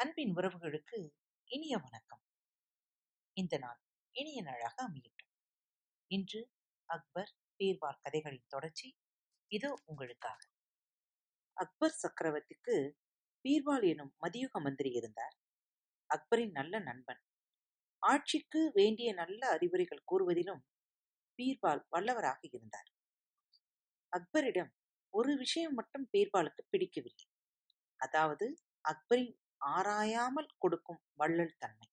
அன்பின் உறவுகளுக்கு இனிய வணக்கம். இந்த நாள் இனிய நாளாக அமையட்டும். இன்று அக்பர் பீர்பால் கதைகளின் தொடர்ச்சி இதோ உங்களுக்காக. அக்பர் சக்கரவர்த்திக்கு பீர்பால் எனும் மதியுக மந்திரி இருந்தார். அக்பரின் நல்ல நண்பன். ஆட்சிக்கு வேண்டிய நல்ல அறிவுரைகள் கூறுவதிலும் பீர்பால் வல்லவராக இருந்தார். அக்பரிடம் ஒரு விஷயம் மட்டும் பீர்பாலுக்கு பிடிக்கவில்லை. அதாவது அக்பரின் ஆராயாமல் கொடுக்கும் வள்ளல் தன்மை.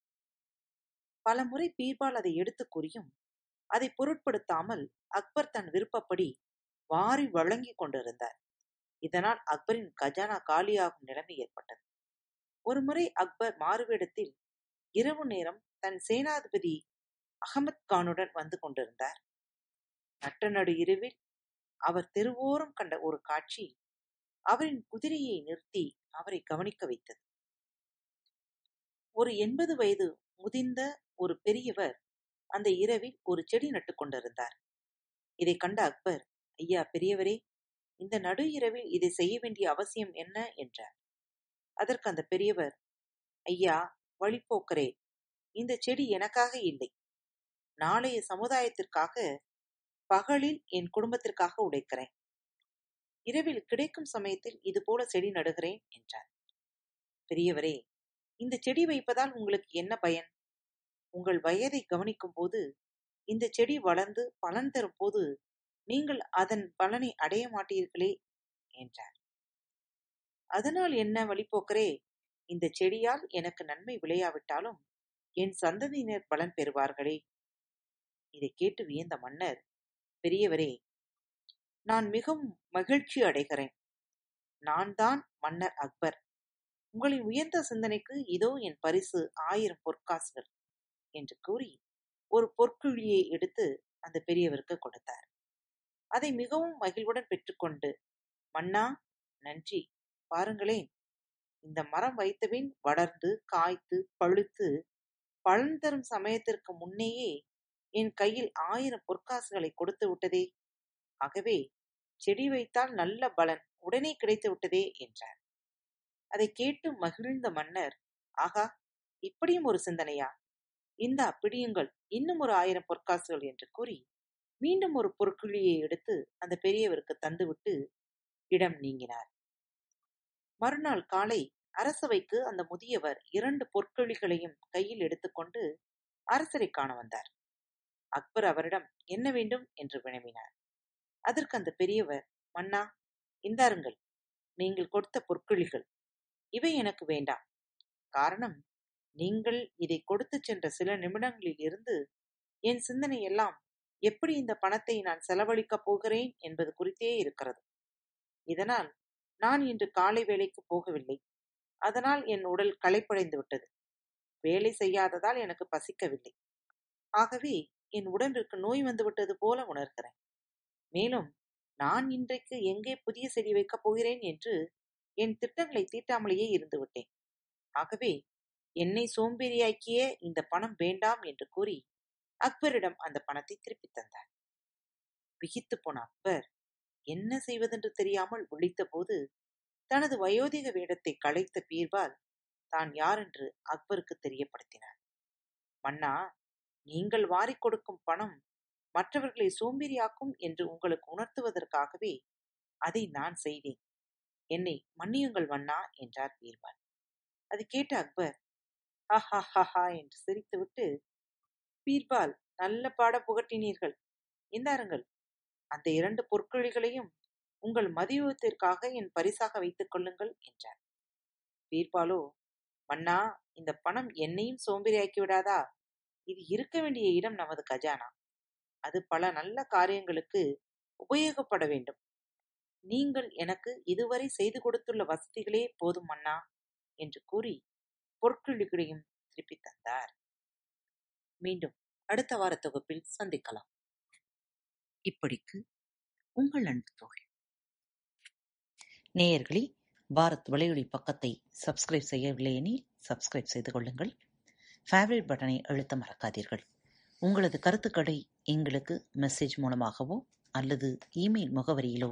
பல முறை பீர்பால் அதை எடுத்து கூறியும் அதை பொருட்படுத்தாமல் அக்பர் தன் விருப்பப்படி வாரி வழங்கிக் கொண்டிருந்தார். இதனால் அக்பரின் கஜானா காலியாகும் நிலைமை ஏற்பட்டது. ஒருமுறை அக்பர் மாறுவேடத்தில் இரவு நேரம் தன் சேனாதிபதி அகமத் கானுடன் வந்து கொண்டிருந்தார். நட்டநடு இரவில் அவர் தெருவோரம் கண்ட ஒரு காட்சி அவரின் குதிரையை நிறுத்தி அவரை கவனிக்க வைத்தது. ஒரு எண்பது வயது முதிர்ந்த ஒரு பெரியவர் அந்த இரவில் ஒரு செடி நட்டு கொண்டிருந்தார். இதை கண்ட அக்பர் ஐயா பெரியவரே இந்த நடு இரவில் இதை செய்ய வேண்டிய அவசியம் என்ன? என்றார். அதற்கு அந்த பெரியவர் ஐயா வழிப்போக்கரே இந்த செடி எனக்காக இல்லை. நாளைய சமுதாயத்திற்காக பகலில் என் குடும்பத்திற்காக உடைக்கிறேன். இரவில் கிடைக்கும் சமயத்தில் இது போல செடி நடுகிறேன் என்றார். பெரியவரே இந்த செடி வைப்பதால் உங்களுக்கு என்ன பயன்? உங்கள் வயதை கவனிக்கும் போது இந்த செடி வளர்ந்து பலன் தரும் போது நீங்கள் அதன் பலனை அடைய மாட்டீர்களே என்றார். அதனால் என்ன வழிபோக்கரே இந்த செடியால் எனக்கு நன்மை விளையாவிட்டாலும் என் சந்ததியினர் பலன் பெறுவார்களே. இதை கேட்டு வியந்த மன்னர் பெரியவரே நான் மிகவும் மகிழ்ச்சி அடைகிறேன். நான் தான் மன்னர் அக்பர். உங்களின் உயர்ந்த சிந்தனைக்கு இதோ என் பரிசு ஆயிரம் பொற்காசுகள் என்று கூறி ஒரு பொற்குழியை எடுத்து அந்த பெரியவருக்கு கொடுத்தார். அதை மிகவும் மகிழ்வுடன் பெற்றுக்கொண்டு மன்னா நன்றி. பாருங்களேன் இந்த மரம் வைத்தபின் வளர்ந்து காய்த்து பழுத்து பலன் தரும் சமயத்திற்கு முன்னேயே என் கையில் ஆயிரம் பொற்காசுகளை கொடுத்து விட்டதே. ஆகவே செடி வைத்தால் நல்ல பலன் உடனே கிடைத்து விட்டதே என்றார். அதை கேட்டு மகிழ்ந்த மன்னர் ஆகா இப்படியும் ஒரு சிந்தனையா? இந்த பிடியுங்கள். இன்னும் ஒரு ஆயிரம் பொற்காசுகள் என்று கூறி மீண்டும் ஒரு பொற்குழியை எடுத்து அந்த பெரியவருக்கு தந்துவிட்டு இடம் நீங்கினார். மறுநாள் காலை அரசவைக்கு அந்த முதியவர் இரண்டு பொற்கொழிகளையும் கையில் எடுத்துக்கொண்டு அரசரை காண வந்தார். அக்பர் அவரிடம் என்ன வேண்டும்? என்று வினவினார். அதற்கு அந்த பெரியவர் மன்னா இந்தாருங்கள் நீங்கள் கொடுத்த பொற்கொழிகள் இவை எனக்கு வேண்டாம். காரணம் நீங்கள் இதை கொடுத்துச் சென்ற சில நிமிடங்களில் இருந்து என் சிந்தனை எல்லாம் எப்படி இந்த பணத்தை நான் செலவழிக்கப் போகிறேன் என்பது குறித்தே இருக்கிறது. இதனால் நான் இன்று காலை வேலைக்கு போகவில்லை. அதனால் என் உடல் களைப்படைந்து விட்டது. வேலை செய்யாததால் எனக்கு பசிக்கவில்லை. ஆகவே என் உடலுக்கு நோய் வந்துவிட்டது போல உணர்கிறேன். மேலும் நான் இன்றைக்கு எங்கே புதிய செடி வைக்கப் போகிறேன் என்று என் திட்டங்களை தீட்டாமலேயே இருந்துவிட்டேன் ஆகவே என்னை சோம்பேறியாக்கிய இந்த பணம் வேண்டாம் என்று கூறி அக்பரிடம் அந்த பணத்தை திருப்பித் தந்தார். விகித்து போன அக்பர் என்ன செய்வதென்று தெரியாமல் விழித்த போது தனது வயோதிக வேடத்தை களைத்த பீர்பால் தான் யார்? என்று அக்பருக்கு தெரியப்படுத்தினார். மன்னா நீங்கள் வாரிக் கொடுக்கும் பணம் மற்றவர்களை சோம்பேறியாக்கும் என்று உங்களுக்கு உணர்த்துவதற்காகவே அதை நான் செய்தேன். என்னை மன்னியுங்கள் வண்ணா என்றார் பீர்பால் அது கேட்ட அக்பர் ஹஹா ஹா என்று சிரித்துவிட்டு பீர்பால் நல்ல பாட புகட்டினீர்கள். இந்தாருங்கள். அந்த இரண்டு பொற்கொழிகளையும் உங்கள் மதியத்திற்காக என் பரிசாக வைத்துக் கொள்ளுங்கள் என்றார். பீர்பாலோ மன்னா இந்த பணம் என்னையும் சோம்பேறியாக்கி விடாதா? இது இருக்க வேண்டிய இடம் நமது கஜானா. அது பல நல்ல காரியங்களுக்கு உபயோகப்பட வேண்டும். நீங்கள் எனக்கு இதுவரை செய்து கொடுத்துள்ள வசதிகளே போதும் அண்ணா என்று கூறி பொற்கிழிகளையும் திருப்பித் தந்தார். மீண்டும் அடுத்த வார தொகுப்பில் சந்திக்கலாம். இப்படிக்கு உங்கள் அன்பு தோழி. நேயர்களே பாரத் வலையொலி பக்கத்தை சப்ஸ்கிரைப் செய்யவில்லை எனில் சப்ஸ்கிரைப் செய்து கொள்ளுங்கள். ஃபேவரட் பட்டனை அழுத்த மறக்காதீர்கள். உங்களது கருத்துக்களை எங்களுக்கு மெசேஜ் மூலமாகவோ அல்லது இமெயில் முகவரியிலோ